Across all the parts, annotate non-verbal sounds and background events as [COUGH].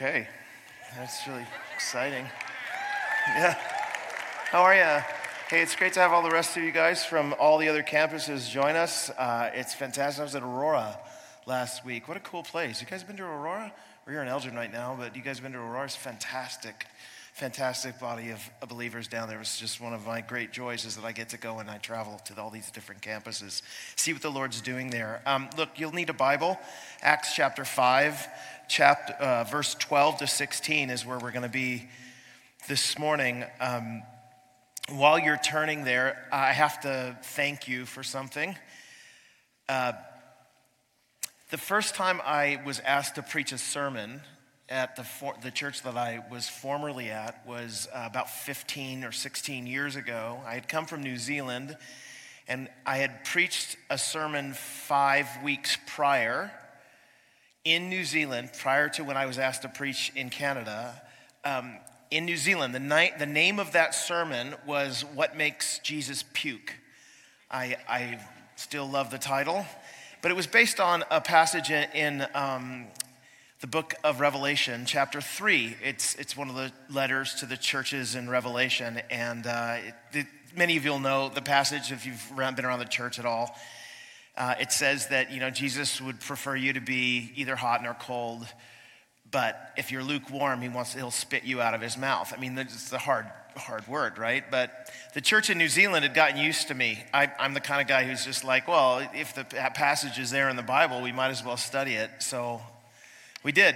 Okay, that's really exciting. Yeah. How are you? Hey, it's great to have all the rest of you guys from all the other campuses join us. Uh, it's fantastic. I was at Aurora last week. What a cool place. You guys been to Aurora? We're here in Elgin right now, but you guys been to Aurora? It's fantastic. Fantastic body of, believers down there. It's just one of my great joys is that I get to go and I travel to all these different campuses, see what the Lord's doing there. Um, look, you'll need a Bible. Acts chapter 5 chapter, uh, verse 12 to 16 is where we're going to be this morning. Um, while you're turning there, I have to thank you for something. Uh, the first time I was asked to preach a sermon at the, for, the church that I was formerly at was uh, about 15 or 16 years ago. I had come from New Zealand and I had preached a sermon five weeks prior in New Zealand, prior to when I was asked to preach in Canada, um, in New Zealand, the, night, the name of that sermon was What Makes Jesus Puke. I, I still love the title, but it was based on a passage in, in um, the book of Revelation, chapter 3. It's, it's one of the letters to the churches in Revelation, and uh, it, many of you will know the passage if you've been around the church at all. Uh, it says that you know Jesus would prefer you to be either hot or cold, but if you're lukewarm, he wants he'll spit you out of his mouth. I mean, it's a hard hard word, right? But the church in New Zealand had gotten used to me. I, I'm the kind of guy who's just like, well, if the passage is there in the Bible, we might as well study it. So we did.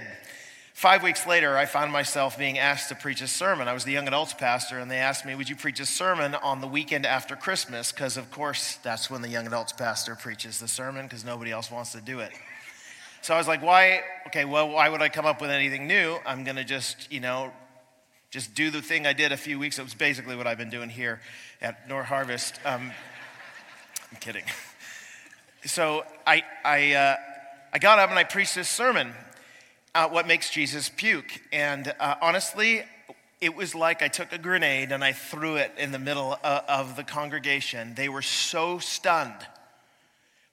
Five weeks later, I found myself being asked to preach a sermon. I was the young adults pastor, and they asked me, Would you preach a sermon on the weekend after Christmas? Because, of course, that's when the young adults pastor preaches the sermon, because nobody else wants to do it. So I was like, Why? Okay, well, why would I come up with anything new? I'm going to just, you know, just do the thing I did a few weeks. It was basically what I've been doing here at North Harvest. Um, I'm kidding. So I, I, uh, I got up and I preached this sermon uh, what makes Jesus puke. And uh, honestly, it was like I took a grenade and I threw it in the middle uh, of the congregation. They were so stunned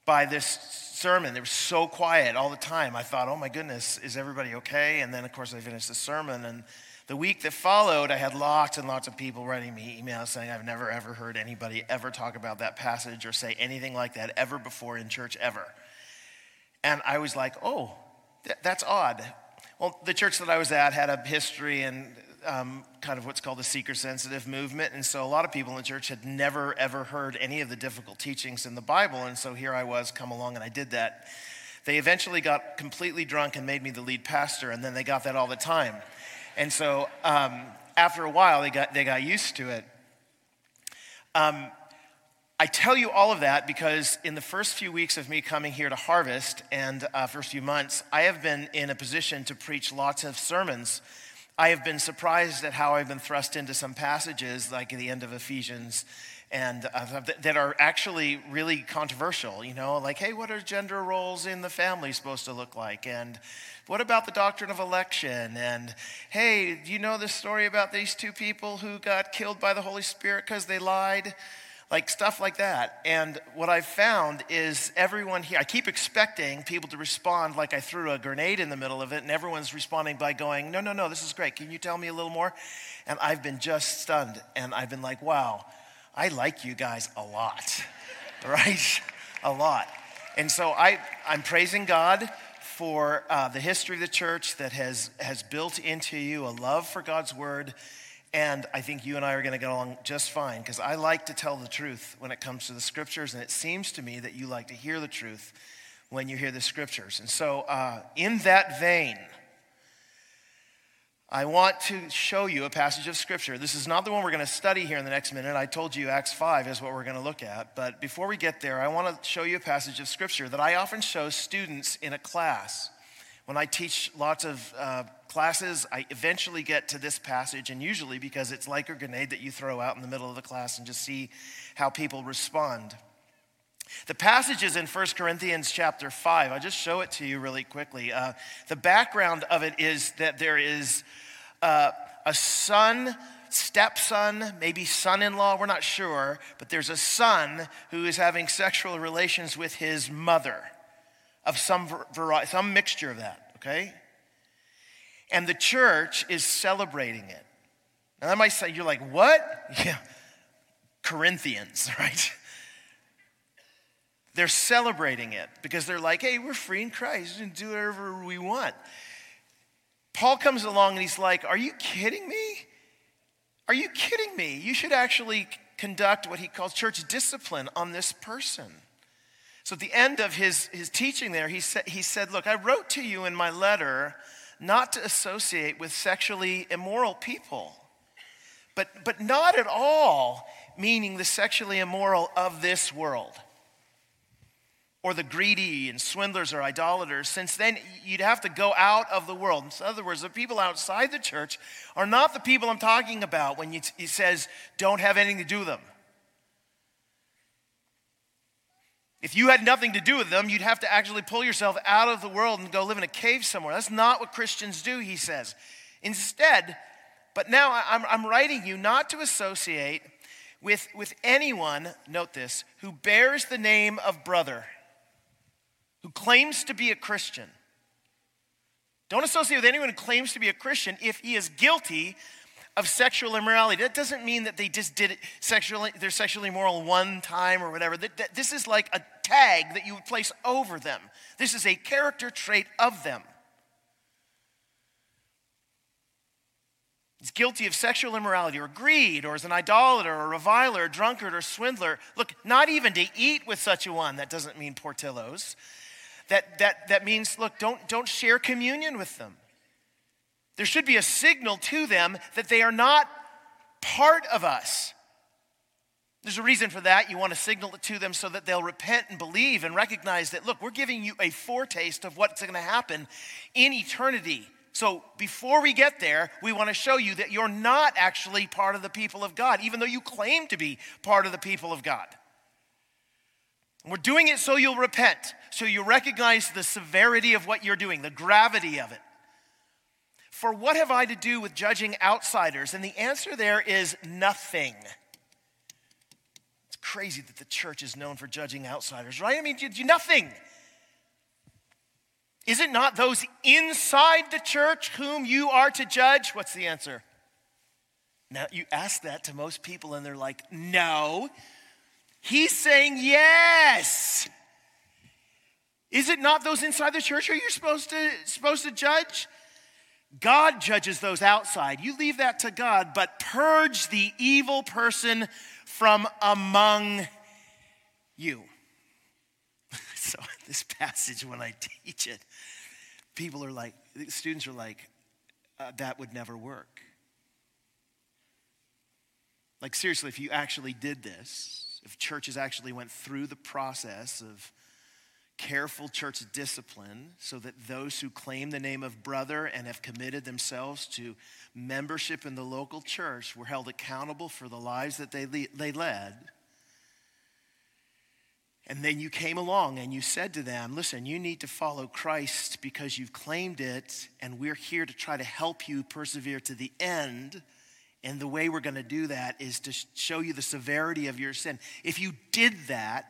by this sermon. They were so quiet all the time. I thought, oh my goodness, is everybody okay? And then, of course, I finished the sermon. And the week that followed, I had lots and lots of people writing me emails saying, I've never ever heard anybody ever talk about that passage or say anything like that ever before in church, ever. And I was like, oh, that's odd. Well, the church that I was at had a history and um, kind of what's called the seeker sensitive movement. And so a lot of people in the church had never, ever heard any of the difficult teachings in the Bible. And so here I was, come along, and I did that. They eventually got completely drunk and made me the lead pastor, and then they got that all the time. And so um, after a while, they got, they got used to it. Um, I tell you all of that because in the first few weeks of me coming here to Harvest and uh, first few months, I have been in a position to preach lots of sermons. I have been surprised at how I've been thrust into some passages, like the end of Ephesians, and uh, that are actually really controversial. You know, like, hey, what are gender roles in the family supposed to look like? And what about the doctrine of election? And hey, do you know this story about these two people who got killed by the Holy Spirit because they lied? Like stuff like that. And what I've found is everyone here, I keep expecting people to respond like I threw a grenade in the middle of it, and everyone's responding by going, No, no, no, this is great. Can you tell me a little more? And I've been just stunned. And I've been like, Wow, I like you guys a lot, [LAUGHS] right? a lot. And so I, I'm praising God for uh, the history of the church that has, has built into you a love for God's word and I think you and I are going to get along just fine because I like to tell the truth when it comes to the scriptures. And it seems to me that you like to hear the truth when you hear the scriptures. And so, uh, in that vein, I want to show you a passage of scripture. This is not the one we're going to study here in the next minute. I told you Acts 5 is what we're going to look at. But before we get there, I want to show you a passage of scripture that I often show students in a class. When I teach lots of uh, classes, I eventually get to this passage, and usually because it's like a grenade that you throw out in the middle of the class and just see how people respond. The passage is in 1 Corinthians chapter 5. I'll just show it to you really quickly. Uh, the background of it is that there is uh, a son, stepson, maybe son in law, we're not sure, but there's a son who is having sexual relations with his mother of some variety, some mixture of that, okay? and the church is celebrating it. Now, that might say, you're like, what? [LAUGHS] Yeah, Corinthians, [LAUGHS] right? They're celebrating it because they're like, hey, we're free in Christ. We can do whatever we want. Paul comes along and he's like, Are you kidding me? Are you kidding me? You should actually conduct what he calls church discipline on this person. So at the end of his, his teaching there, he said, he said, Look, I wrote to you in my letter not to associate with sexually immoral people, but, but not at all meaning the sexually immoral of this world or the greedy and swindlers or idolaters, since then you'd have to go out of the world. In other words, the people outside the church are not the people I'm talking about when he says, don't have anything to do with them. If you had nothing to do with them, you'd have to actually pull yourself out of the world and go live in a cave somewhere. That's not what Christians do, he says. Instead, but now I'm, I'm writing you not to associate with, with anyone, note this, who bears the name of brother who claims to be a Christian. Don't associate with anyone who claims to be a Christian if he is guilty of sexual immorality. That doesn't mean that they just did it sexually, they're sexually immoral one time or whatever. This is like a tag that you would place over them. This is a character trait of them. He's guilty of sexual immorality or greed or is an idolater or reviler, or drunkard or swindler. Look, not even to eat with such a one, that doesn't mean Portillo's that, that, that means, look, don't, don't share communion with them. There should be a signal to them that they are not part of us. There's a reason for that. You want to signal it to them so that they'll repent and believe and recognize that, look, we're giving you a foretaste of what's going to happen in eternity. So before we get there, we want to show you that you're not actually part of the people of God, even though you claim to be part of the people of God. We're doing it so you'll repent, so you recognize the severity of what you're doing, the gravity of it. For what have I to do with judging outsiders? And the answer there is nothing. It's crazy that the church is known for judging outsiders, right? I mean, you do nothing. Is it not those inside the church whom you are to judge? What's the answer? Now, you ask that to most people, and they're like, no. He's saying yes. Is it not those inside the church are you're supposed to, supposed to judge? God judges those outside. You leave that to God, but purge the evil person from among you. [LAUGHS] so, this passage, when I teach it, people are like, students are like, uh, that would never work. Like, seriously, if you actually did this, if churches actually went through the process of careful church discipline so that those who claim the name of brother and have committed themselves to membership in the local church were held accountable for the lives that they, they led. And then you came along and you said to them, Listen, you need to follow Christ because you've claimed it, and we're here to try to help you persevere to the end. And the way we're going to do that is to show you the severity of your sin. If you did that,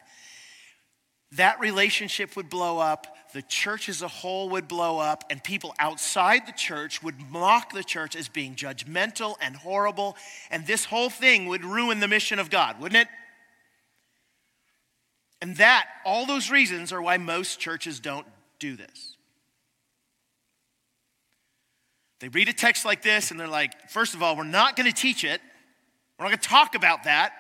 that relationship would blow up, the church as a whole would blow up, and people outside the church would mock the church as being judgmental and horrible, and this whole thing would ruin the mission of God, wouldn't it? And that, all those reasons are why most churches don't do this. They read a text like this and they're like, first of all, we're not going to teach it. We're not going to talk about that.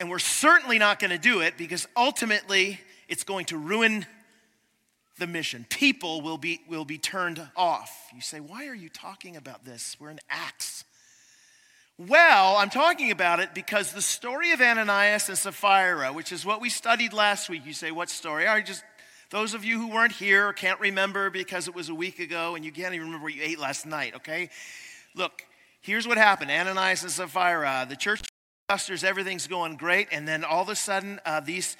And we're certainly not going to do it because ultimately it's going to ruin the mission. People will be, will be turned off. You say, why are you talking about this? We're in Acts. Well, I'm talking about it because the story of Ananias and Sapphira, which is what we studied last week, you say, what story? I just those of you who weren't here can't remember because it was a week ago and you can't even remember what you ate last night, okay? Look, here's what happened Ananias and Sapphira, the church busters, everything's going great, and then all of a sudden, uh, these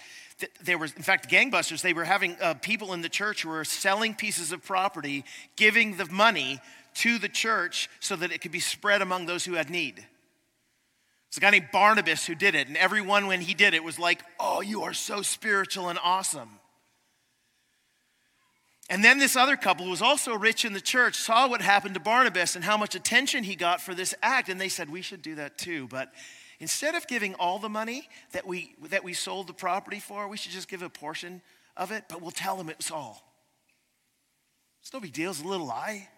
they were in fact gangbusters they were having uh, people in the church who were selling pieces of property giving the money to the church so that it could be spread among those who had need it's a guy named barnabas who did it and everyone when he did it was like oh you are so spiritual and awesome And then this other couple, who was also rich in the church, saw what happened to Barnabas and how much attention he got for this act. And they said, We should do that too. But instead of giving all the money that we, that we sold the property for, we should just give a portion of it, but we'll tell them it was all. It's no big deal, it's a little lie.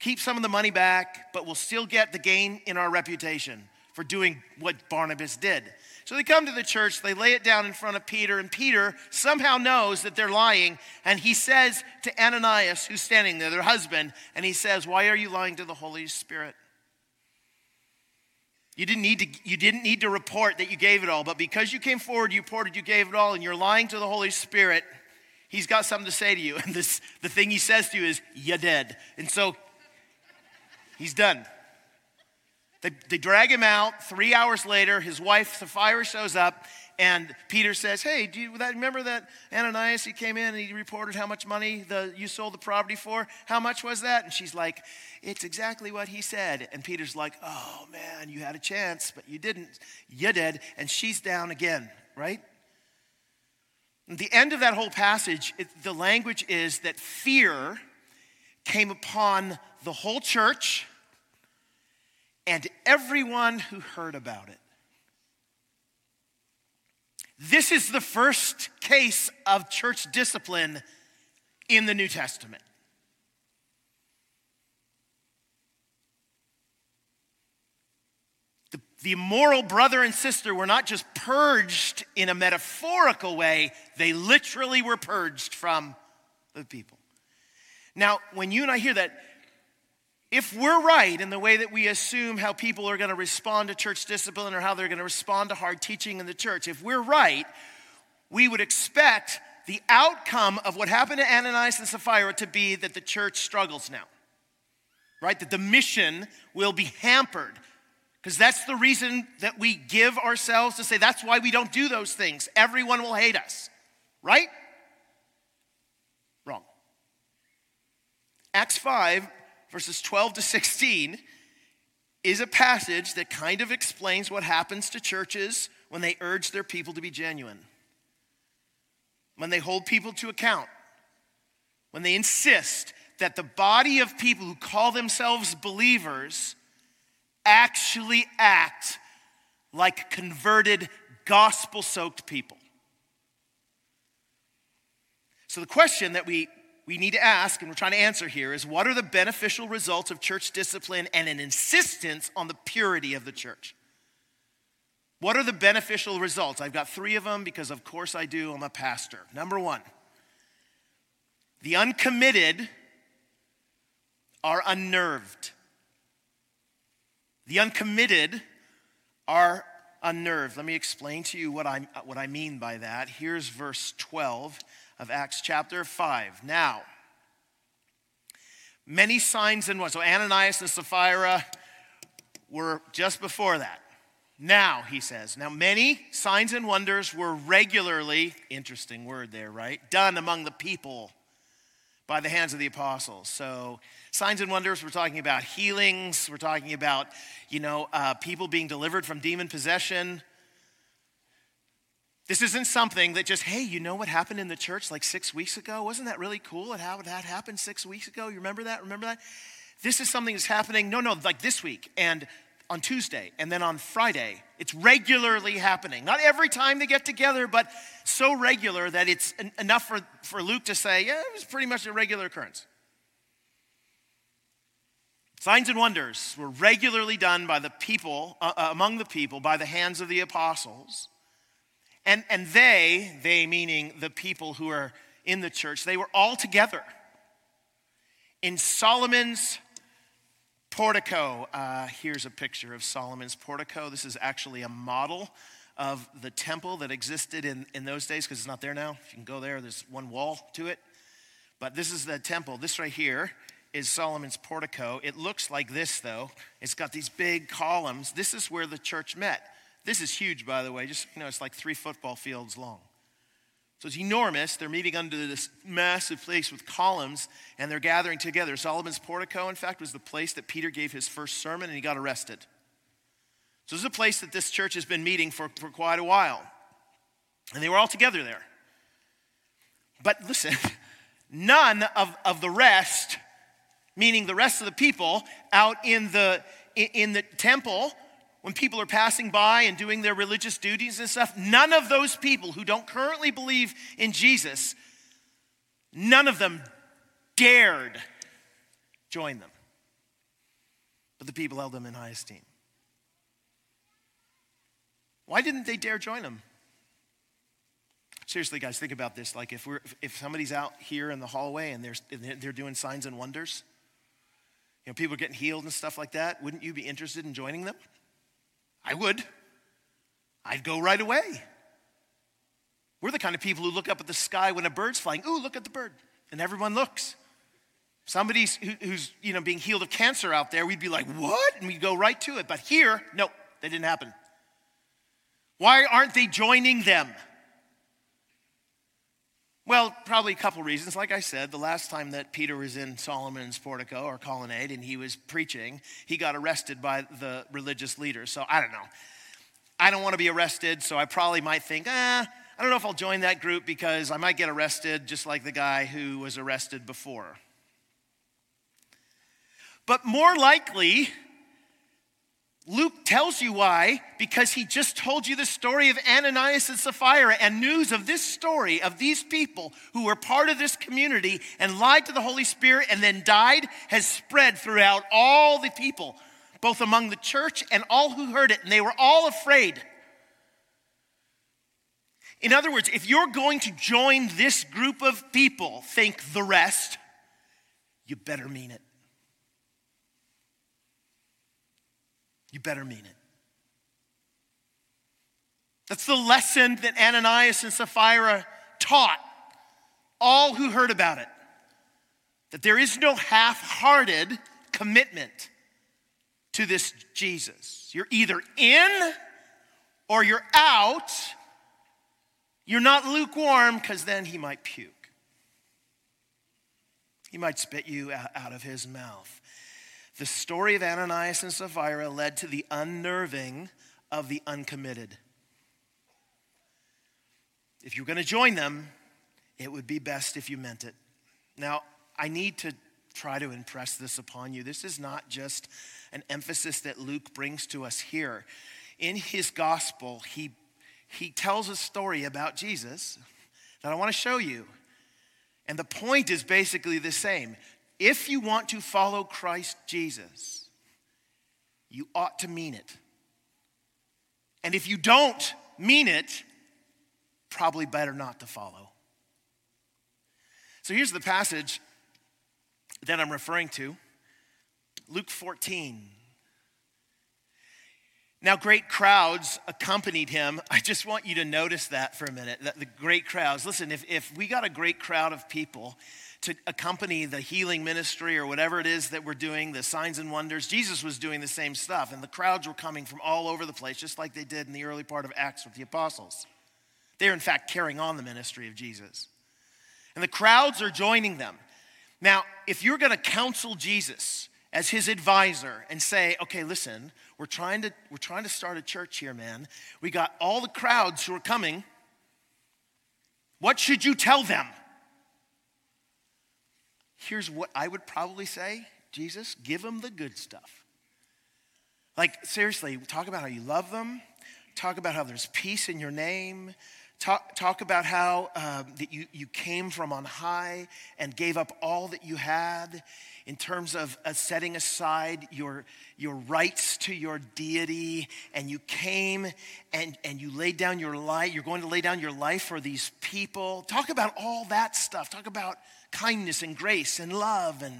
Keep some of the money back, but we'll still get the gain in our reputation for doing what Barnabas did. So they come to the church, they lay it down in front of Peter, and Peter somehow knows that they're lying. And he says to Ananias, who's standing there, their husband, and he says, Why are you lying to the Holy Spirit? You didn't, need to, you didn't need to report that you gave it all, but because you came forward, you reported you gave it all, and you're lying to the Holy Spirit, he's got something to say to you. [LAUGHS] And this, the thing he says to you is, You're dead. And so he's done. They, they drag him out. Three hours later, his wife Sapphira shows up, and Peter says, Hey, do you remember that Ananias? He came in and he reported how much money the, you sold the property for. How much was that? And she's like, It's exactly what he said. And Peter's like, Oh, man, you had a chance, but you didn't. You did. And she's down again, right? At the end of that whole passage, it, the language is that fear came upon the whole church and everyone who heard about it. This is the first case of church discipline in the New Testament. The, the immoral brother and sister were not just purged in a metaphorical way, they literally were purged from the people. Now, when you and I hear that, if we're right in the way that we assume how people are going to respond to church discipline or how they're going to respond to hard teaching in the church, if we're right, we would expect the outcome of what happened to Ananias and Sapphira to be that the church struggles now, right? That the mission will be hampered. Because that's the reason that we give ourselves to say that's why we don't do those things. Everyone will hate us, right? Wrong. Acts 5 verses 12 to 16, is a passage that kind of explains what happens to churches when they urge their people to be genuine, when they hold people to account, when they insist that the body of people who call themselves believers actually act like converted, gospel soaked people. So, the question that we we need to ask, and we're trying to answer here, is what are the beneficial results of church discipline and an insistence on the purity of the church? What are the beneficial results? I've got three of them because, of course, I do. I'm a pastor. Number one, the uncommitted are unnerved. The uncommitted are unnerved. Let me explain to you what I, what I mean by that. Here's verse 12 of Acts chapter 5. Now, many signs and wonders. So Ananias and Sapphira were just before that. Now, he says, now many signs and wonders were regularly, interesting word there, right? Done among the people by the hands of the apostles. So, signs and wonders, we're talking about healings, we're talking about, you know, uh, people being delivered from demon possession, this isn't something that just, hey, you know what happened in the church like six weeks ago? Wasn't that really cool and how that happened six weeks ago? You remember that? Remember that? This is something that's happening, no, no, like this week and on Tuesday and then on Friday. It's regularly happening. Not every time they get together, but so regular that it's enough for, for Luke to say, yeah, it was pretty much a regular occurrence. Signs and wonders were regularly done by the people, uh, uh among the people, by the hands of the apostles. And, and they, they meaning the people who are in the church, they were all together in Solomon's portico. Uh, here's a picture of Solomon's portico. This is actually a model of the temple that existed in, in those days because it's not there now. If you can go there, there's one wall to it. But this is the temple. This right here is Solomon's portico. It looks like this, though. It's got these big columns. This is where the church met. This is huge, by the way. Just, you know, it's like three football fields long. So it's enormous. They're meeting under this massive place with columns, and they're gathering together. Solomon's portico, in fact, was the place that Peter gave his first sermon, and he got arrested. So this is a place that this church has been meeting for, for quite a while. And they were all together there. But listen, [LAUGHS] none of, of the rest, meaning the rest of the people out in the, in the temple, when people are passing by and doing their religious duties and stuff, none of those people who don't currently believe in Jesus, none of them dared join them. But the people held them in high esteem. Why didn't they dare join them? Seriously, guys, think about this. Like, if we're if somebody's out here in the hallway and they're they're doing signs and wonders, you know, people are getting healed and stuff like that. Wouldn't you be interested in joining them? I would. I'd go right away. We're the kind of people who look up at the sky when a bird's flying. Ooh, look at the bird, and everyone looks. Somebody who's you know being healed of cancer out there, we'd be like, what? And we'd go right to it. But here, no, that didn't happen. Why aren't they joining them? Well, probably a couple reasons. Like I said, the last time that Peter was in Solomon's portico or colonnade and he was preaching, he got arrested by the religious leaders. So I don't know. I don't want to be arrested, so I probably might think, eh, I don't know if I'll join that group because I might get arrested just like the guy who was arrested before. But more likely, Luke tells you why, because he just told you the story of Ananias and Sapphira, and news of this story of these people who were part of this community and lied to the Holy Spirit and then died has spread throughout all the people, both among the church and all who heard it, and they were all afraid. In other words, if you're going to join this group of people, think the rest, you better mean it. You better mean it. That's the lesson that Ananias and Sapphira taught all who heard about it. That there is no half hearted commitment to this Jesus. You're either in or you're out. You're not lukewarm because then he might puke. He might spit you out of his mouth. The story of Ananias and Sapphira led to the unnerving of the uncommitted. If you're going to join them, it would be best if you meant it. Now, I need to try to impress this upon you. This is not just an emphasis that Luke brings to us here. In his gospel, he, he tells a story about Jesus that I want to show you. And the point is basically the same if you want to follow Christ Jesus, you ought to mean it. And if you don't mean it, probably better not to follow. So here's the passage that I'm referring to Luke 14. Now, great crowds accompanied him. I just want you to notice that for a minute. That the great crowds. Listen, if, if we got a great crowd of people to accompany the healing ministry or whatever it is that we're doing, the signs and wonders. Jesus was doing the same stuff, and the crowds were coming from all over the place, just like they did in the early part of Acts with the apostles. They're, in fact, carrying on the ministry of Jesus. And the crowds are joining them. Now, if you're going to counsel Jesus as his advisor and say, okay, listen, we're trying to, we're trying to start a church here, man. We got all the crowds who are coming. What should you tell them? Here's what I would probably say Jesus, give them the good stuff. Like, seriously, talk about how you love them, talk about how there's peace in your name. Talk, talk about how uh, that you, you came from on high and gave up all that you had in terms of uh, setting aside your, your rights to your deity, and you came and, and you laid down your life. You're going to lay down your life for these people. Talk about all that stuff. Talk about kindness and grace and love and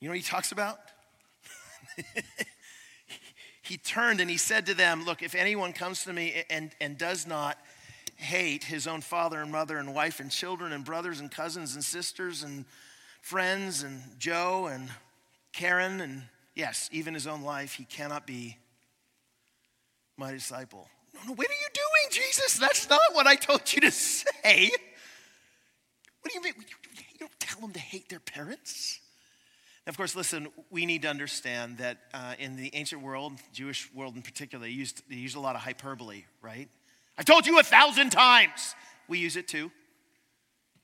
you know what he talks about? [LAUGHS] he turned and he said to them, Look, if anyone comes to me and, and does not hate his own father and mother and wife and children and brothers and cousins and sisters and friends and Joe and Karen and yes, even his own life, he cannot be my disciple. No, no, what are you doing, Jesus? That's not what I told you to [LAUGHS] say. What do you mean? You don't tell them to hate their parents? of course, listen, we need to understand that uh, in the ancient world, Jewish world in particular, they used, they used a lot of hyperbole, right? I've told you a thousand times. We use it too.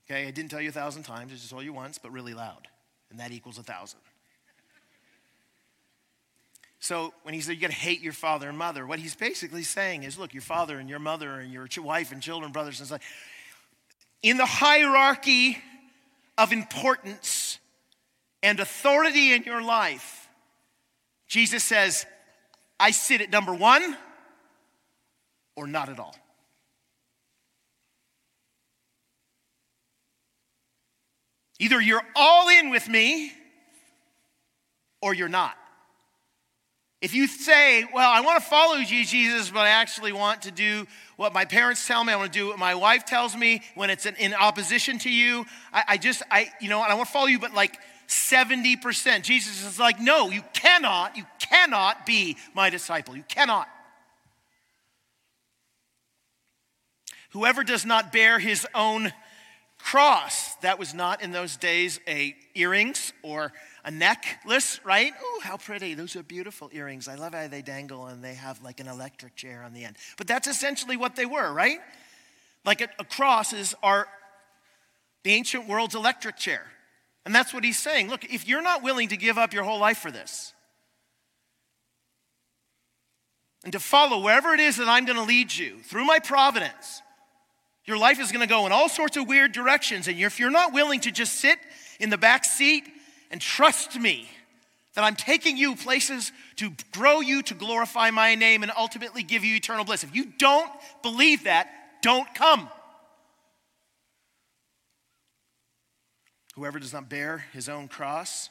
Okay, I didn't tell you a thousand times, I just told you once, but really loud. And that equals a thousand. So when he said you got to hate your father and mother, what he's basically saying is, look, your father and your mother and your wife and children, brothers and sisters, in the hierarchy of importance and authority in your life, Jesus says, I sit at number one or not at all. Either you're all in with me or you're not. If you say, Well, I want to follow you, Jesus, but I actually want to do what my parents tell me, I want to do what my wife tells me when it's in, opposition to you, I, I just, I, you know, I want to follow you, but like 70%. Jesus is like, No, you cannot, you cannot be my disciple. You cannot. Whoever does not bear his own cross, that was not in those days a earrings or a necklace, right? Oh, how pretty. Those are beautiful earrings. I love how they dangle and they have like an electric chair on the end. But that's essentially what they were, right? Like a, a cross is our the ancient world's electric chair. And that's what he's saying. Look, if you're not willing to give up your whole life for this, and to follow wherever it is that I'm going to lead you through my providence, your life is going to go in all sorts of weird directions. And if you're not willing to just sit in the back seat and trust me that I'm taking you places to grow you, to glorify my name, and ultimately give you eternal bliss. If you don't believe that, don't come. Whoever does not bear his own cross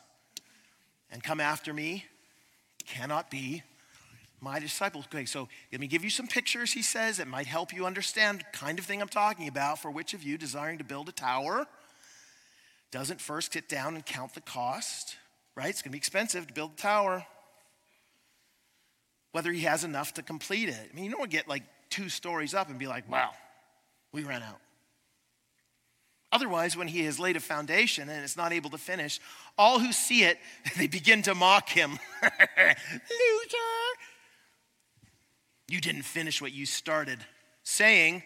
and come after me cannot be my disciple. Okay, so let me give you some pictures, he says, that might help you understand kind of thing I'm talking about. For which of you desiring to build a tower doesn't first sit down and count the cost, right? It's going to be expensive to build the tower. Whether he has enough to complete it. I mean, you don't get like two stories up and be like, wow, we ran out. Otherwise, when he has laid a foundation and is not able to finish, all who see it, [LAUGHS] they begin to mock him. [LAUGHS] Loser! You didn't finish what you started, saying,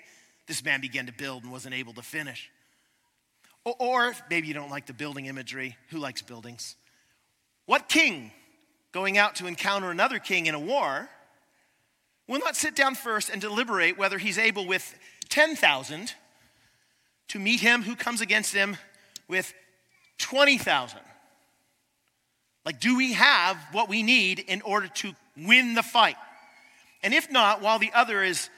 This man began to build and wasn't able to finish. Or maybe you don't like the building imagery. Who likes buildings? What king going out to encounter another king in a war will not sit down first and deliberate whether he's able with 10,000 to meet him who comes against him with 20,000? Like, do we have what we need in order to win the fight? And if not, while the other is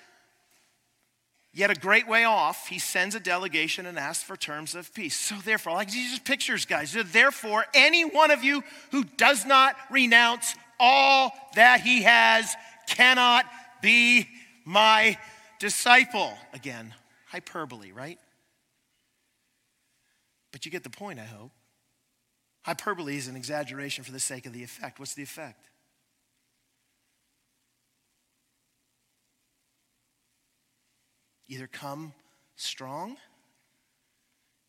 Yet a great way off, he sends a delegation and asks for terms of peace. So, therefore, like these pictures, guys, therefore, any one of you who does not renounce all that he has cannot be my disciple. Again, hyperbole, right? But you get the point, I hope. Hyperbole is an exaggeration for the sake of the effect. What's the effect? Either come strong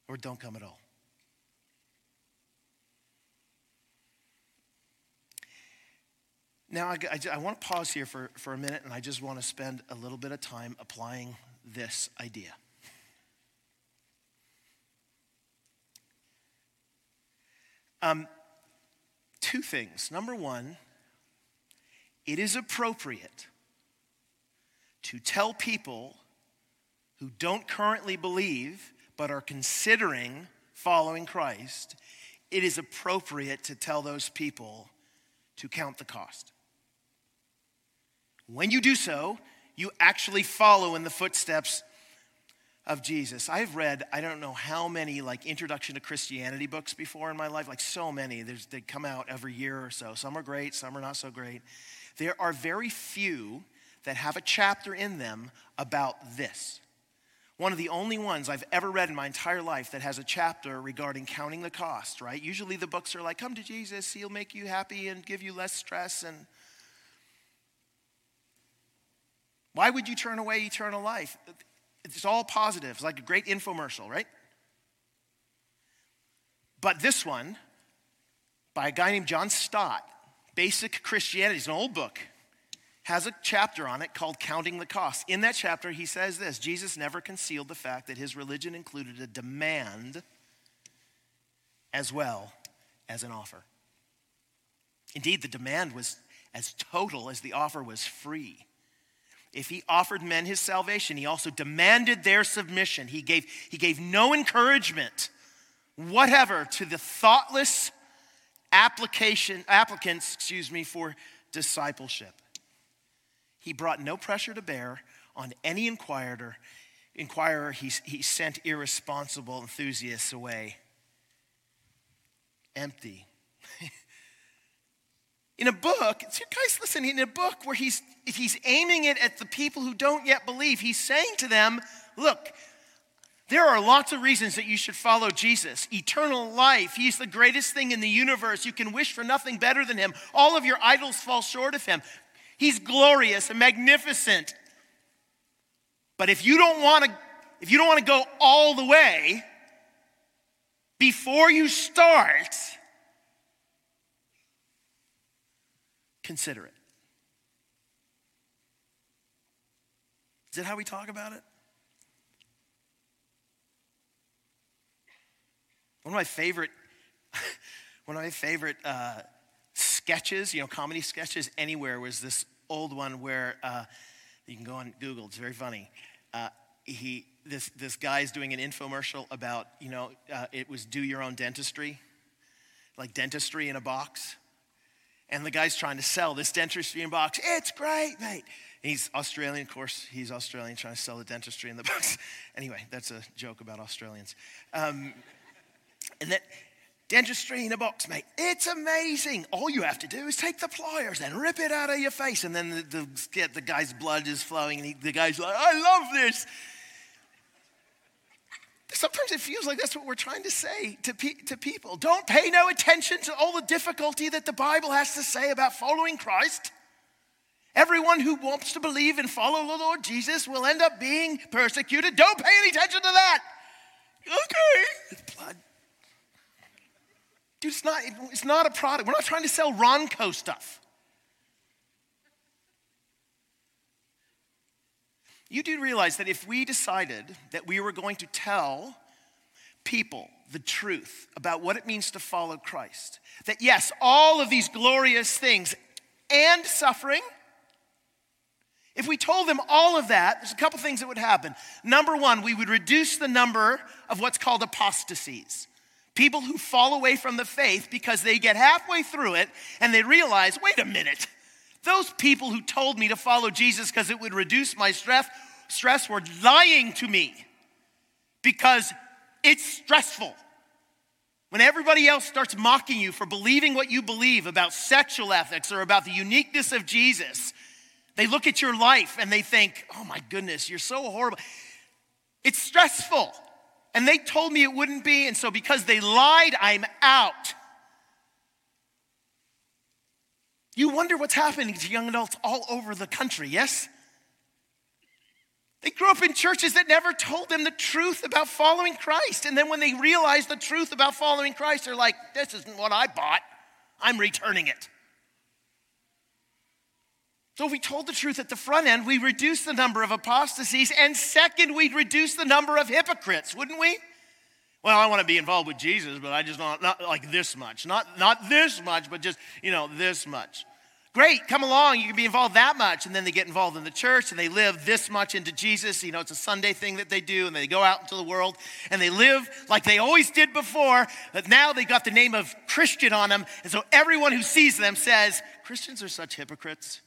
or don't come at all. Now, I, I, I, want to pause here for, for a minute and I just want to spend a little bit of time applying this idea. Um, two things. Number one, it is appropriate to tell people who don't currently believe but are considering following Christ, it is appropriate to tell those people to count the cost. When you do so, you actually follow in the footsteps of Jesus. I've read, I don't know how many like introduction to Christianity books before in my life, like so many. There's, they come out every year or so. Some are great, some are not so great. There are very few that have a chapter in them about this. One of the only ones I've ever read in my entire life that has a chapter regarding counting the cost, right? Usually the books are like, come to Jesus, he'll make you happy and give you less stress. And why would you turn away eternal life? It's all positive. It's like a great infomercial, right? But this one, by a guy named John Stott, Basic Christianity, it's an old book. Has a chapter on it called Counting the Cost. In that chapter, he says this Jesus never concealed the fact that his religion included a demand as well as an offer. Indeed, the demand was as total as the offer was free. If he offered men his salvation, he also demanded their submission. He gave, he gave no encouragement whatever to the thoughtless application, applicants, excuse me, for discipleship. He brought no pressure to bear on any inquirer. Inquirer, he, he sent irresponsible enthusiasts away empty. [LAUGHS] in a book, guys, listen, in a book where he's, he's aiming it at the people who don't yet believe, he's saying to them, look, there are lots of reasons that you should follow Jesus. Eternal life. He's the greatest thing in the universe. You can wish for nothing better than him. All of your idols fall short of him. He's glorious and magnificent. But if you don't want to if you don't want to go all the way before you start consider it. Is that how we talk about it? One of my favorite, [LAUGHS] one of my favorite uh, sketches, you know, comedy sketches anywhere was this old one where uh, you can go on Google. It's very funny. Uh, he this this guy's doing an infomercial about you know uh, it was do your own dentistry, like dentistry in a box, and the guy's trying to sell this dentistry in a box. It's great, mate. He's Australian, of course. He's Australian, trying to sell the dentistry in the [LAUGHS] box. anyway, that's a joke about Australians. Um, and that Dentistry in a box, mate. It's amazing. All you have to do is take the pliers and rip it out of your face. And then the, the, the guy's blood is flowing, and he, the guy's like, I love this. Sometimes it feels like that's what we're trying to say to, pe- to people. Don't pay no attention to all the difficulty that the Bible has to say about following Christ. Everyone who wants to believe and follow the Lord Jesus will end up being persecuted. Don't pay any attention to that. Okay. Blood Dude, it's not, it's not a product. We're not trying to sell Ronco stuff. You do realize that if we decided that we were going to tell people the truth about what it means to follow Christ, that yes, all of these glorious things and suffering, if we told them all of that, there's a couple things that would happen. Number one, we would reduce the number of what's called apostasies. People who fall away from the faith because they get halfway through it and they realize, wait a minute, those people who told me to follow Jesus because it would reduce my stress, stress were lying to me because it's stressful. When everybody else starts mocking you for believing what you believe about sexual ethics or about the uniqueness of Jesus, they look at your life and they think, oh my goodness, you're so horrible. It's stressful. And they told me it wouldn't be, and so because they lied, I'm out. You wonder what's happening to young adults all over the country, yes? They grew up in churches that never told them the truth about following Christ. And then when they realize the truth about following Christ, they're like, this isn't what I bought. I'm returning it. So if we told the truth at the front end, we reduce the number of apostasies, and second, we'd reduce the number of hypocrites, wouldn't we? Well, I want to be involved with Jesus, but I just not, not like this much. Not, not this much, but just, you know, this much. Great, come along, you can be involved that much. And then they get involved in the church and they live this much into Jesus. You know, it's a Sunday thing that they do, and they go out into the world and they live like they always did before, but now they got the name of Christian on them. And so everyone who sees them says, Christians are such hypocrites.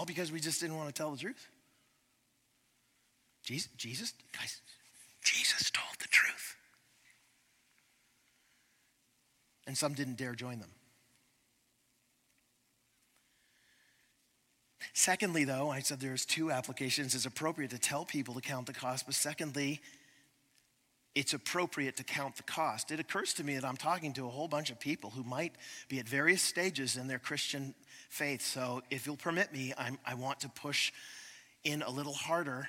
All because we just didn't want to tell the truth. Jesus, Jesus, guys, Jesus told the truth. And some didn't dare join them. Secondly, though, I said there's two applications. It's appropriate to tell people to count the cost, but secondly, it's appropriate to count the cost. It occurs to me that I'm talking to a whole bunch of people who might be at various stages in their Christian faith. So, if you'll permit me, I'm, i want to push in a little harder.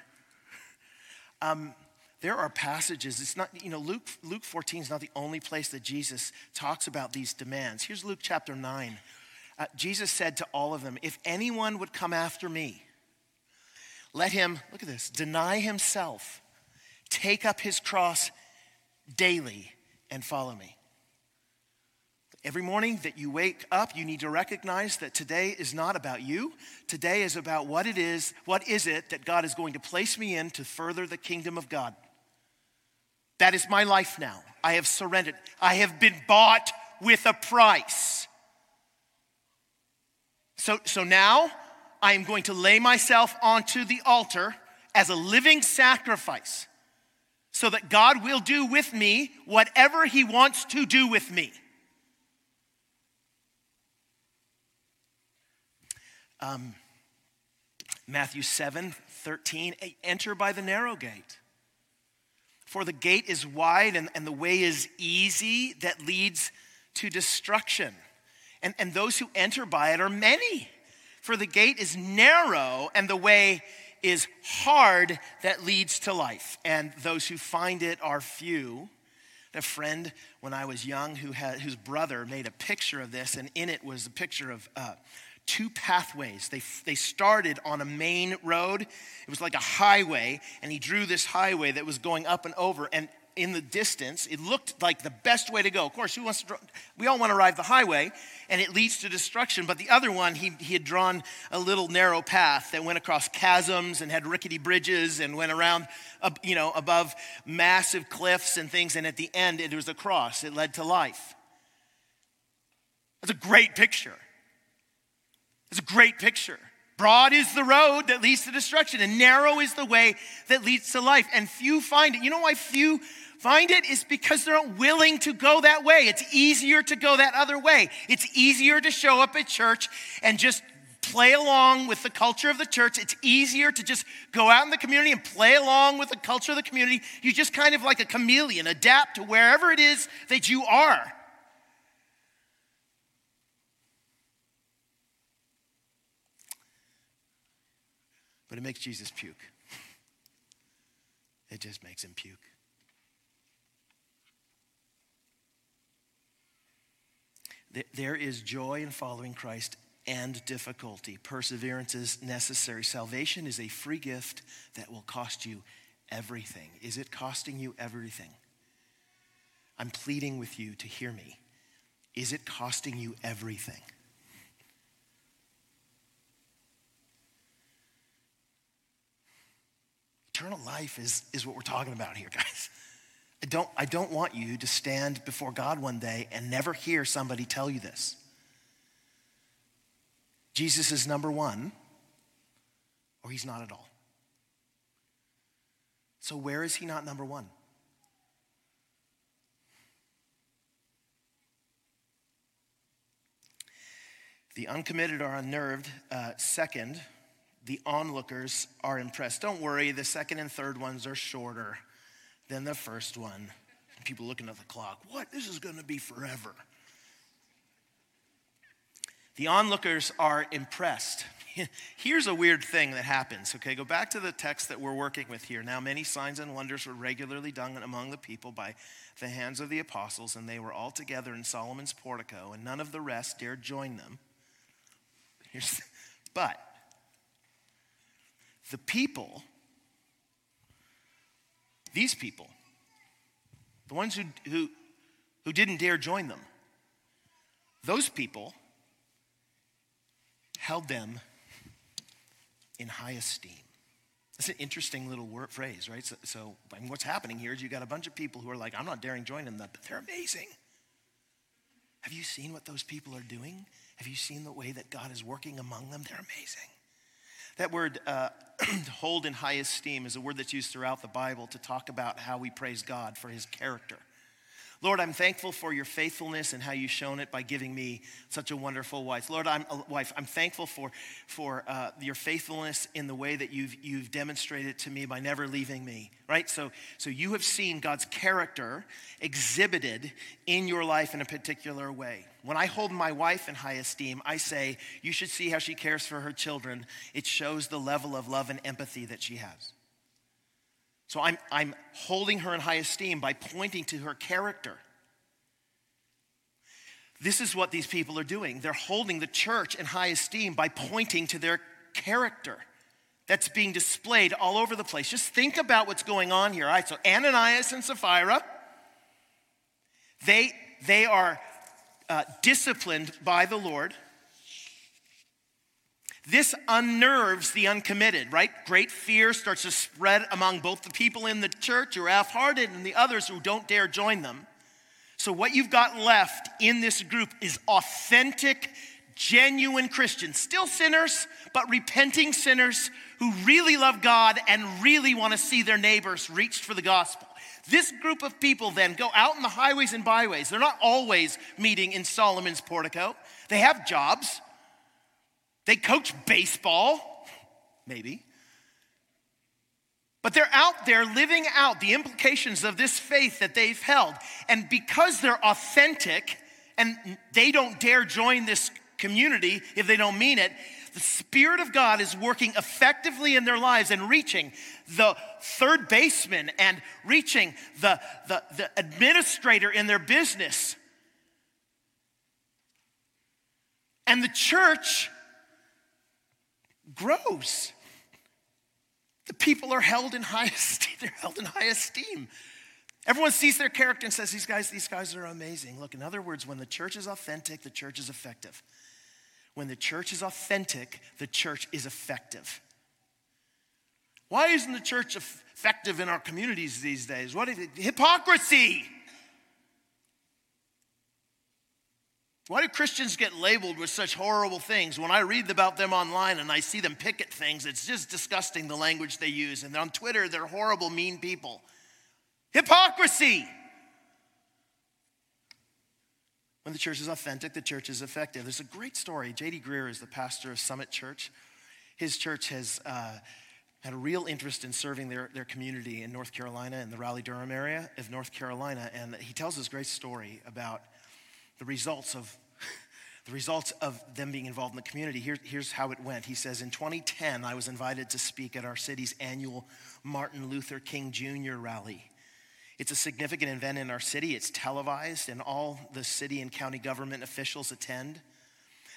Um, there are passages, it's not, you know, Luke, Luke 14 is not the only place that Jesus talks about these demands. Here's Luke chapter 9. Uh, Jesus said to all of them, If anyone would come after me, let him, look at this, deny himself, take up his cross daily, and follow me. Every morning that you wake up, you need to recognize that today is not about you. Today is about what it is, what is it that God is going to place me in to further the kingdom of God. That is my life now. I have surrendered. I have been bought with a price. So, so now I am going to lay myself onto the altar as a living sacrifice so that God will do with me whatever He wants to do with me. Um, Matthew 7 13, enter by the narrow gate. For the gate is wide and, and the way is easy that leads to destruction. And, and those who enter by it are many. For the gate is narrow and the way is hard that leads to life. And those who find it are few. A friend when I was young who had, whose brother made a picture of this, and in it was a picture of uh, two pathways. They, they started on a main road. It was like a highway, and he drew this highway that was going up and over. And in the distance, it looked like the best way to go. Of course, who wants to? We all want to ride the highway, and it leads to destruction. But the other one, he, he had drawn a little narrow path that went across chasms and had rickety bridges and went around, you know, above massive cliffs and things. And at the end, it was a cross. It led to life. That's a great picture. It's a great picture. Broad is the road that leads to destruction, and narrow is the way that leads to life. And few find it. You know why few find it? Is because they're not willing to go that way. It's easier to go that other way. It's easier to show up at church and just play along with the culture of the church. It's easier to just go out in the community and play along with the culture of the community. You just kind of like a chameleon, adapt to wherever it is that you are. But it makes Jesus puke. It just makes him puke. There is joy in following Christ and difficulty. Perseverance is necessary. Salvation is a free gift that will cost you everything. Is it costing you everything? I'm pleading with you to hear me. Is it costing you everything? Eternal life is, is what we're talking about here, guys. I don't, I don't want you to stand before God one day and never hear somebody tell you this. Jesus is number one, or he's not at all. So, where is he not number one? The uncommitted are unnerved. Uh, second, the onlookers are impressed. Don't worry, the second and third ones are shorter than the first one. People looking at the clock, what? This is going to be forever. The onlookers are impressed. [LAUGHS] Here's a weird thing that happens. Okay, go back to the text that we're working with here. Now, many signs and wonders were regularly done among the people by the hands of the apostles, and they were all together in Solomon's portico, and none of the rest dared join them. Here's, [LAUGHS] but the people, these people, the ones who, who, who didn't dare join them, those people held them in high esteem. That's an interesting little word, phrase, right? So, so I mean, what's happening here is you've got a bunch of people who are like, I'm not daring join them, but they're amazing. Have you seen what those people are doing? Have you seen the way that God is working among them? They're amazing. That word uh, [CLEARS THROAT] hold in high esteem is a word that's used throughout the Bible to talk about how we praise God for his character. Lord, I'm thankful for your faithfulness and how you've shown it by giving me such a wonderful wife. Lord, I'm a wife. I'm thankful for, for uh, your faithfulness in the way that you've, you've demonstrated to me by never leaving me, right? So, so you have seen God's character exhibited in your life in a particular way. When I hold my wife in high esteem, I say, you should see how she cares for her children. It shows the level of love and empathy that she has. So I'm, I'm holding her in high esteem by pointing to her character. This is what these people are doing. They're holding the church in high esteem by pointing to their character that's being displayed all over the place. Just think about what's going on here. All right, so Ananias and Sapphira, they, they are uh, disciplined by the Lord. This unnerves the uncommitted, right? Great fear starts to spread among both the people in the church who are half hearted and the others who don't dare join them. So, what you've got left in this group is authentic, genuine Christians, still sinners, but repenting sinners who really love God and really want to see their neighbors reached for the gospel. This group of people then go out in the highways and byways. They're not always meeting in Solomon's portico, they have jobs. They coach baseball, maybe. But they're out there living out the implications of this faith that they've held. And because they're authentic and they don't dare join this community if they don't mean it, the Spirit of God is working effectively in their lives and reaching the third baseman and reaching the, the, the administrator in their business. And the church grows. The people are held in high [LAUGHS] esteem. They're held in high esteem. Everyone sees their character and says, These guys, these guys are amazing. Look, in other words, when the church is authentic, the church is effective. When the church is authentic, the church is effective. Why isn't the church effective in our communities these days? What is it? Hypocrisy. Why do Christians get labeled with such horrible things? When I read about them online and I see them picket things, it's just disgusting the language they use. And on Twitter, they're horrible, mean people. Hypocrisy. When the church is authentic, the church is effective. There's a great story. J.D. Greear is the pastor of Summit Church. His church has uh, had a real interest in serving their, their community in North Carolina, in the Raleigh Durham area of North Carolina. And he tells this great story about the results of [LAUGHS] the results of them being involved in the community. Here, here's how it went. He says, In 2010, I was invited to speak at our city's annual Martin Luther King Jr. rally. It's a significant event in our city. It's televised, and all the city and county government officials attend.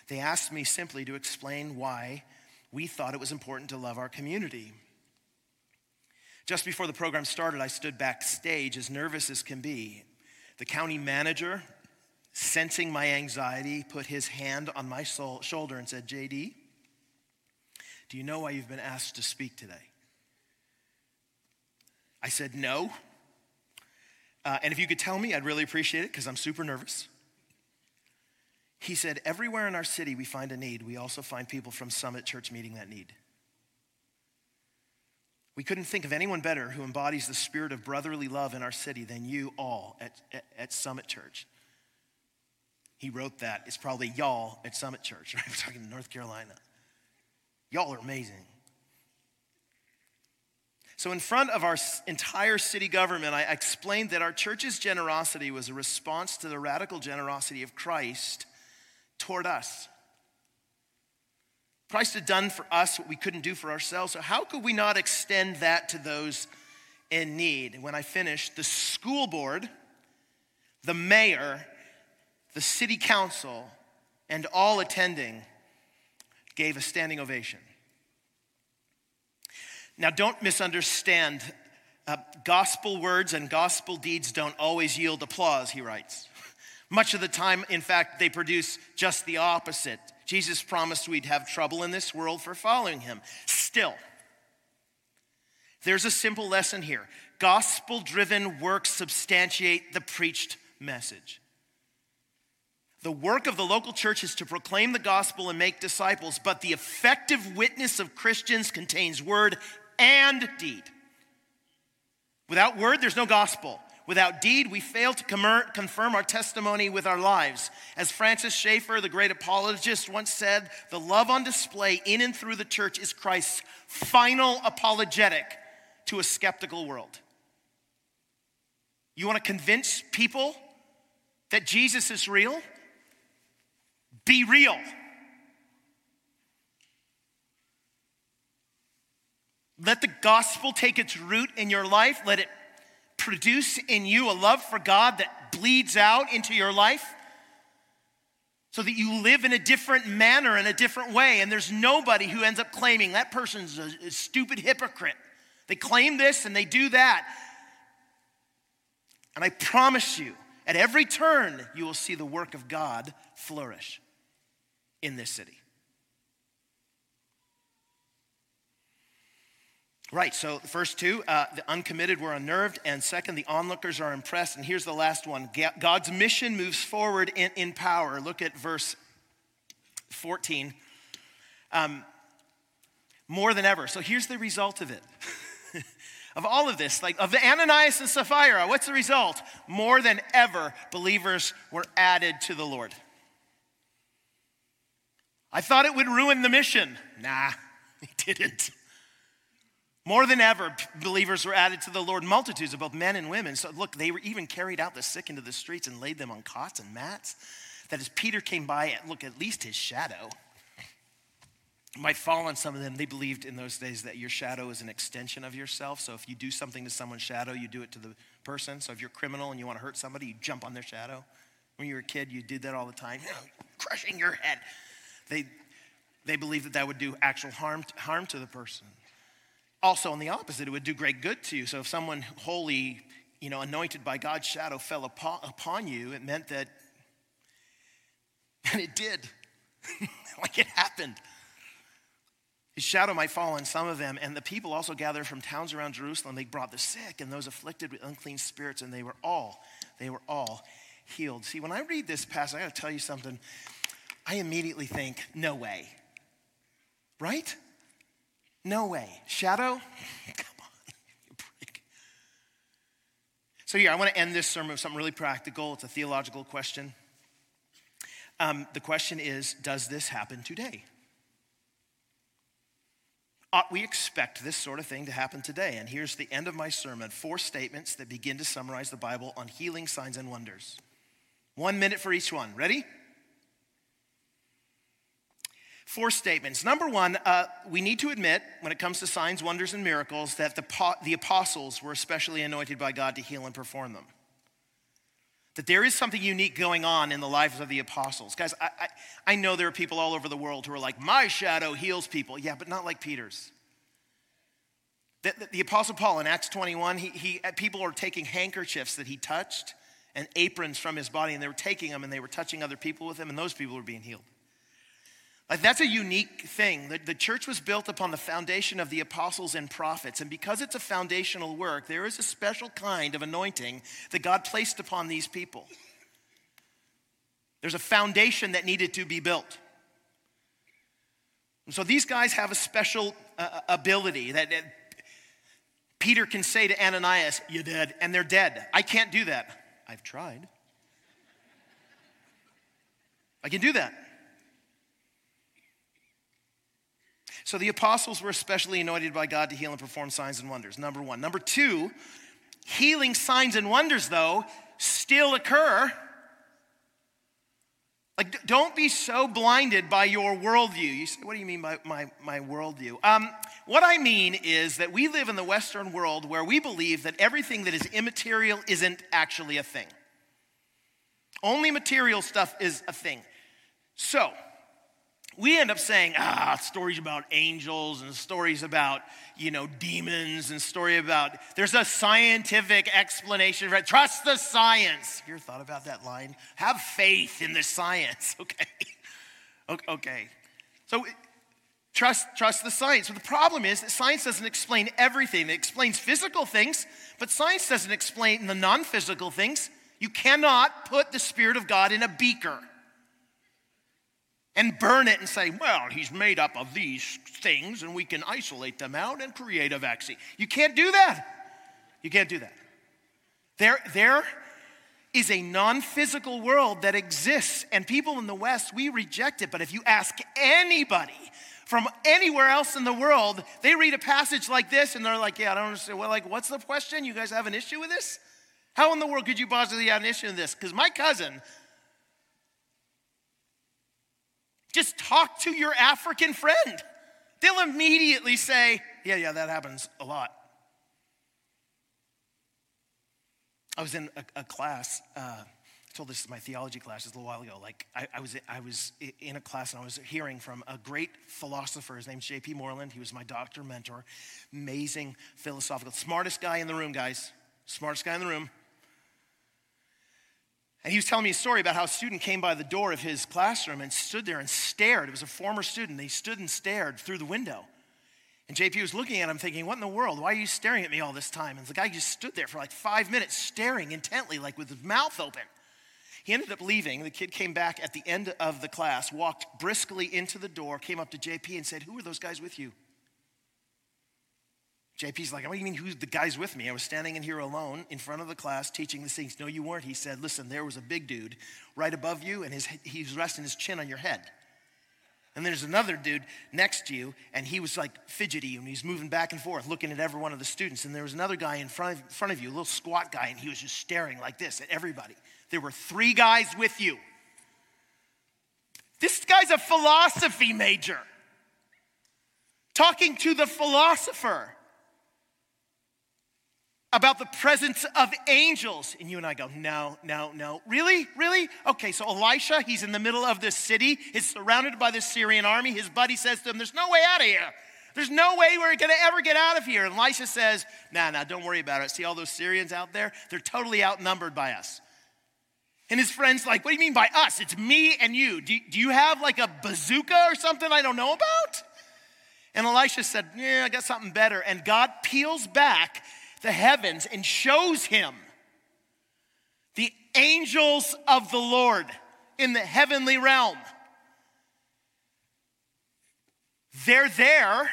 They asked me simply to explain why we thought it was important to love our community. Just before the program started, I stood backstage as nervous as can be. The county manager sensing my anxiety, put his hand on my soul, shoulder and said, JD, do you know why you've been asked to speak today? I said, No. Uh, and if you could tell me, I'd really appreciate it because I'm super nervous. He said, Everywhere in our city we find a need, we also find people from Summit Church meeting that need. We couldn't think of anyone better who embodies the spirit of brotherly love in our city than you all at, at, at Summit Church. He wrote that. It's probably y'all at Summit Church, [LAUGHS] right? We're talking North Carolina. Y'all are amazing. So, in front of our entire city government, I explained that our church's generosity was a response to the radical generosity of Christ toward us. Christ had done for us what we couldn't do for ourselves, so how could we not extend that to those in need? When I finished, the school board, the mayor, the city council, and all attending gave a standing ovation. Now, don't misunderstand. Uh, gospel words and gospel deeds don't always yield applause, he writes. [LAUGHS] Much of the time, in fact, they produce just the opposite. Jesus promised we'd have trouble in this world for following him. Still, there's a simple lesson here gospel driven works substantiate the preached message. The work of the local church is to proclaim the gospel and make disciples, but the effective witness of Christians contains word and deed. Without word, there's no gospel. Without deed, we fail to confirm our testimony with our lives. As Francis Schaeffer, the great apologist, once said, the love on display in and through the church is Christ's final apologetic to a skeptical world. You want to convince people that Jesus is real? Be real. Let the gospel take its root in your life. Let it produce in you a love for God that bleeds out into your life so that you live in a different manner, in a different way. And there's nobody who ends up claiming that person's a, a stupid hypocrite. They claim this and they do that. And I promise you, at every turn, you will see the work of God flourish in this city. Right, so the first two, uh, the uncommitted were unnerved, and second, the onlookers are impressed. And here's the last one God's mission moves forward in, in power. Look at verse 14. Um, more than ever. So here's the result of it. [LAUGHS] of all of this, like of the Ananias and Sapphira, what's the result? More than ever, believers were added to the Lord. I thought it would ruin the mission. Nah, [LAUGHS] it didn't. More than ever, believers were added to the Lord, multitudes of both men and women. So, look, they were even carried out the sick into the streets and laid them on cots and mats. That as Peter came by, look, at least his shadow might fall on some of them. They believed in those days that your shadow is an extension of yourself. So, if you do something to someone's shadow, you do it to the person. So, if you're a criminal and you want to hurt somebody, you jump on their shadow. When you were a kid, you did that all the time, [LAUGHS] crushing your head. They, they believed that that would do actual harm, harm to the person. Also, on the opposite, it would do great good to you. So if someone holy, you know, anointed by God's shadow fell upon, upon you, it meant that, [LAUGHS] and it did. [LAUGHS] like it happened. His shadow might fall on some of them, and the people also gathered from towns around Jerusalem. They brought the sick and those afflicted with unclean spirits, and they were all, they were all healed. See, when I read this passage, I gotta tell you something. I immediately think, no way. Right? No way. Shadow? [LAUGHS] Come on, [LAUGHS] you. So, here, I want to end this sermon with something really practical. It's a theological question. Um, the question is Does this happen today? Ought we expect this sort of thing to happen today? And here's the end of my sermon four statements that begin to summarize the Bible on healing, signs, and wonders. One minute for each one. Ready? Four statements. Number one, uh, we need to admit, when it comes to signs, wonders, and miracles, that the, po- the apostles were especially anointed by God to heal and perform them. That there is something unique going on in the lives of the apostles. Guys, I, I, I know there are people all over the world who are like, my shadow heals people. Yeah, but not like Peter's. The, the, the Apostle Paul in Acts 21, he, he, people are taking handkerchiefs that he touched and aprons from his body, and they were taking them and they were touching other people with them, and those people were being healed. Like, that's a unique thing. The, the church was built upon the foundation of the apostles and prophets. And because it's a foundational work, there is a special kind of anointing that God placed upon these people. There's a foundation that needed to be built. And so these guys have a special uh, ability that, that Peter can say to Ananias, You're dead, and they're dead. I can't do that. I've tried. I can do that. So the apostles were especially anointed by God to heal and perform signs and wonders, number one. Number two, healing signs and wonders, though, still occur. Like, don't be so blinded by your worldview. You say, what do you mean by my, my worldview? Um, what I mean is that we live in the Western world where we believe that everything that is immaterial isn't actually a thing. Only material stuff is a thing. So, we end up saying, ah, stories about angels and stories about, you know, demons and story about, there's a scientific explanation it. Trust the science. Have you ever thought about that line? Have faith in the science, [LAUGHS] okay? okay. So trust, trust the science. But the problem is that science doesn't explain everything. It explains physical things, but science doesn't explain the non-physical things. You cannot put the Spirit of God in a beaker and burn it and say, well, he's made up of these things and we can isolate them out and create a vaccine. You can't do that. You can't do that. There, there is a non physical world that exists, and people in the West, we reject it. But if you ask anybody from anywhere else in the world, they read a passage like this and they're like, yeah, I don't understand. Well, like, what's the question? You guys have an issue with this? How in the world could you possibly have an issue with this? Because my cousin, Just talk to your African friend. they'll immediately say, Yeah, yeah, that happens a lot. I was in a, a class. Uh, I told this in my theology class a little while ago. Like I, I, was, I was in a class and I was hearing from a great philosopher. His name's J.P. Moreland. He was my doctor, mentor, amazing philosophical, smartest guy in the room, guys. Smartest guy in the room. And he was telling me a story about how a student came by the door of his classroom and stood there and stared. It was a former student. He stood and stared through the window. And JP was looking at him thinking, What in the world? Why are you staring at me all this time? And the guy just stood there for like five minutes, staring intently, like with his mouth open. He ended up leaving. The kid came back at the end of the class, walked briskly into the door, came up to JP and said, Who are those guys with you? JP's like, What do you mean, who's the guys with me? I was standing in here alone in front of the class teaching the things. No, you weren't. He said, Listen, there was a big dude right above you, and his, he was resting his chin on your head. And there's another dude next to you, and he was like fidgety and he's moving back and forth, looking at every one of the students. And there was another guy in front of, front of you, a little squat guy, and he was just staring like this at everybody. There were three guys with you. This guy's a philosophy major, talking to the philosopher about the presence of angels. And you and I go, no, no, no. Really? Really? Okay, so Elisha, he's in the middle of this city. He's surrounded by the Syrian army. His buddy says to him, There's no way out of here. There's no way we're gonna ever get out of here. And Elisha says, Nah, nah, don't worry about it. See all those Syrians out there? They're totally outnumbered by us. And his friend's like, What do you mean by us? It's me and you. Do, do you have like a bazooka or something I don't know about? And Elisha said, Yeah, I got something better. And God peels back the heavens and shows him the angels of the Lord in the heavenly realm. They're there.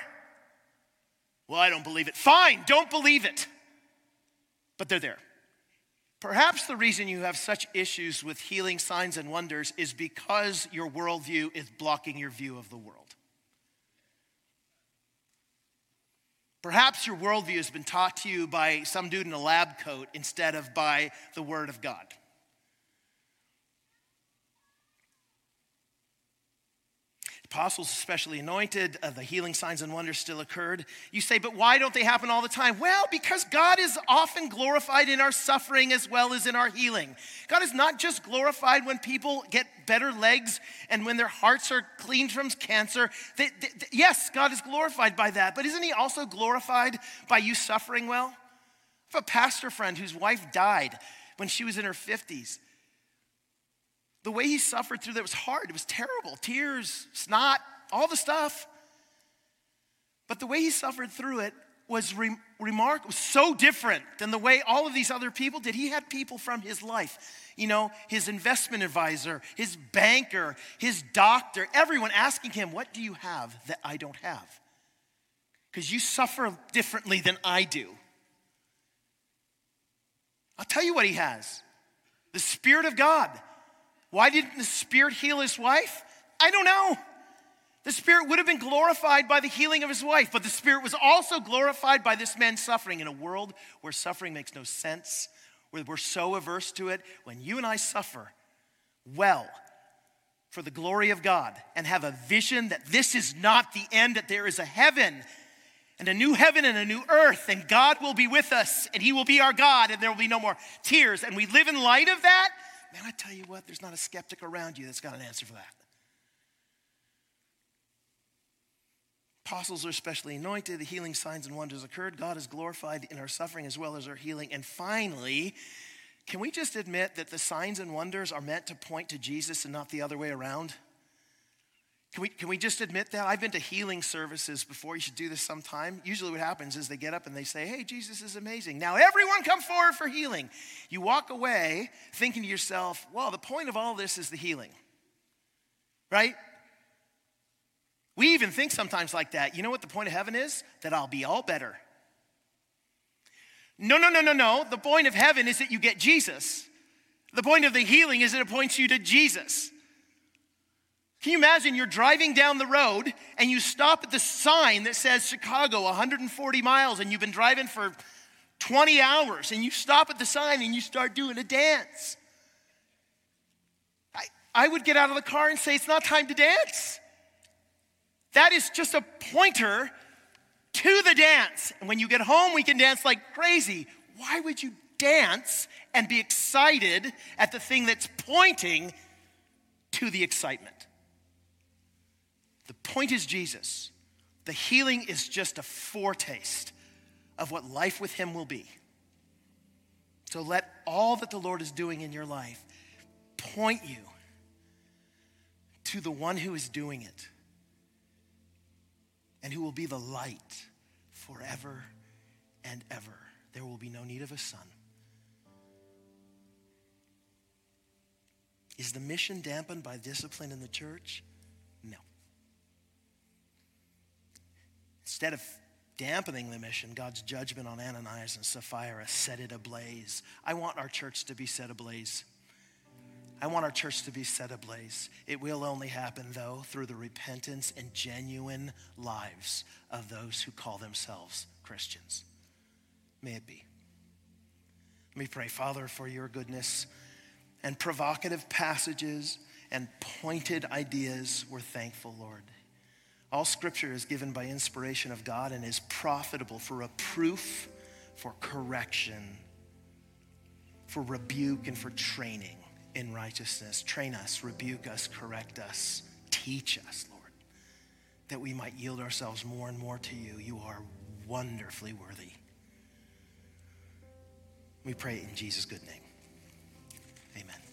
Well, I don't believe it. Fine, don't believe it. But they're there. Perhaps the reason you have such issues with healing signs and wonders is because your worldview is blocking your view of the world. Perhaps your worldview has been taught to you by some dude in a lab coat instead of by the Word of God. Apostles especially anointed uh, the healing signs and wonders still occurred. You say but why don't they happen all the time? Well because god is often glorified in our suffering as well as in our healing. God is not just glorified when people get better legs and when their hearts are cleaned from cancer. They, they, yes god is glorified by that but isn't he also glorified by you suffering well? I have a pastor friend whose wife died when she was in her 50s the way he suffered through that was hard. It was terrible. Tears, snot, all the stuff. But the way he suffered through it was re- remarkable, so different than the way all of these other people did. He had people from his life, you know, his investment advisor, his banker, his doctor, everyone asking him, What do you have that I don't have? Because you suffer differently than I do. I'll tell you what he has the Spirit of God why didn't the Spirit heal his wife? I don't know. The Spirit would have been glorified by the healing of his wife, but the Spirit was also glorified by this man's suffering in a world where suffering makes no sense, where we're so averse to it. When you and I suffer well for the glory of God and have a vision that this is not the end, that there is a heaven and a new heaven and a new earth, and God will be with us, and He will be our God, and there will be no more tears, and we live in light of that Man, I tell you what, there's not a skeptic around you that's got an answer for that. Apostles are especially anointed, the healing signs and wonders occurred. God is glorified in our suffering as well as our healing. And finally, can we just admit that the signs and wonders are meant to point to Jesus and not the other way around? Can we, can we just admit that? I've been to healing services before. You should do this sometime. Usually, what happens is they get up and they say, Hey, Jesus is amazing. Now, everyone come forward for healing. You walk away thinking to yourself, Well, the point of all this is the healing, right? We even think sometimes like that. You know what the point of heaven is? That I'll be all better. No, no, no, no, no. The point of heaven is that you get Jesus. The point of the healing is that it points you to Jesus. Can you imagine you're driving down the road and you stop at the sign that says Chicago 140 miles and you've been driving for 20 hours and you stop at the sign and you start doing a dance? I, I would get out of the car and say, It's not time to dance. That is just a pointer to the dance. And when you get home, we can dance like crazy. Why would you dance and be excited at the thing that's pointing to the excitement? Point is Jesus. The healing is just a foretaste of what life with Him will be. So let all that the Lord is doing in your life point you to the one who is doing it and who will be the light forever and ever. There will be no need of a sun. Is the mission dampened by discipline in the church? Instead of dampening the mission, God's judgment on Ananias and Sapphira set it ablaze. I want our church to be set ablaze. I want our church to be set ablaze. It will only happen, though, through the repentance and genuine lives of those who call themselves Christians. May it be. Let me pray, Father, for your goodness and provocative passages and pointed ideas. We're thankful, Lord. All scripture is given by inspiration of God and is profitable for reproof, for correction, for rebuke, and for training in righteousness. Train us, rebuke us, correct us, teach us, Lord, that we might yield ourselves more and more to you. You are wonderfully worthy. We pray in Jesus' good name. Amen.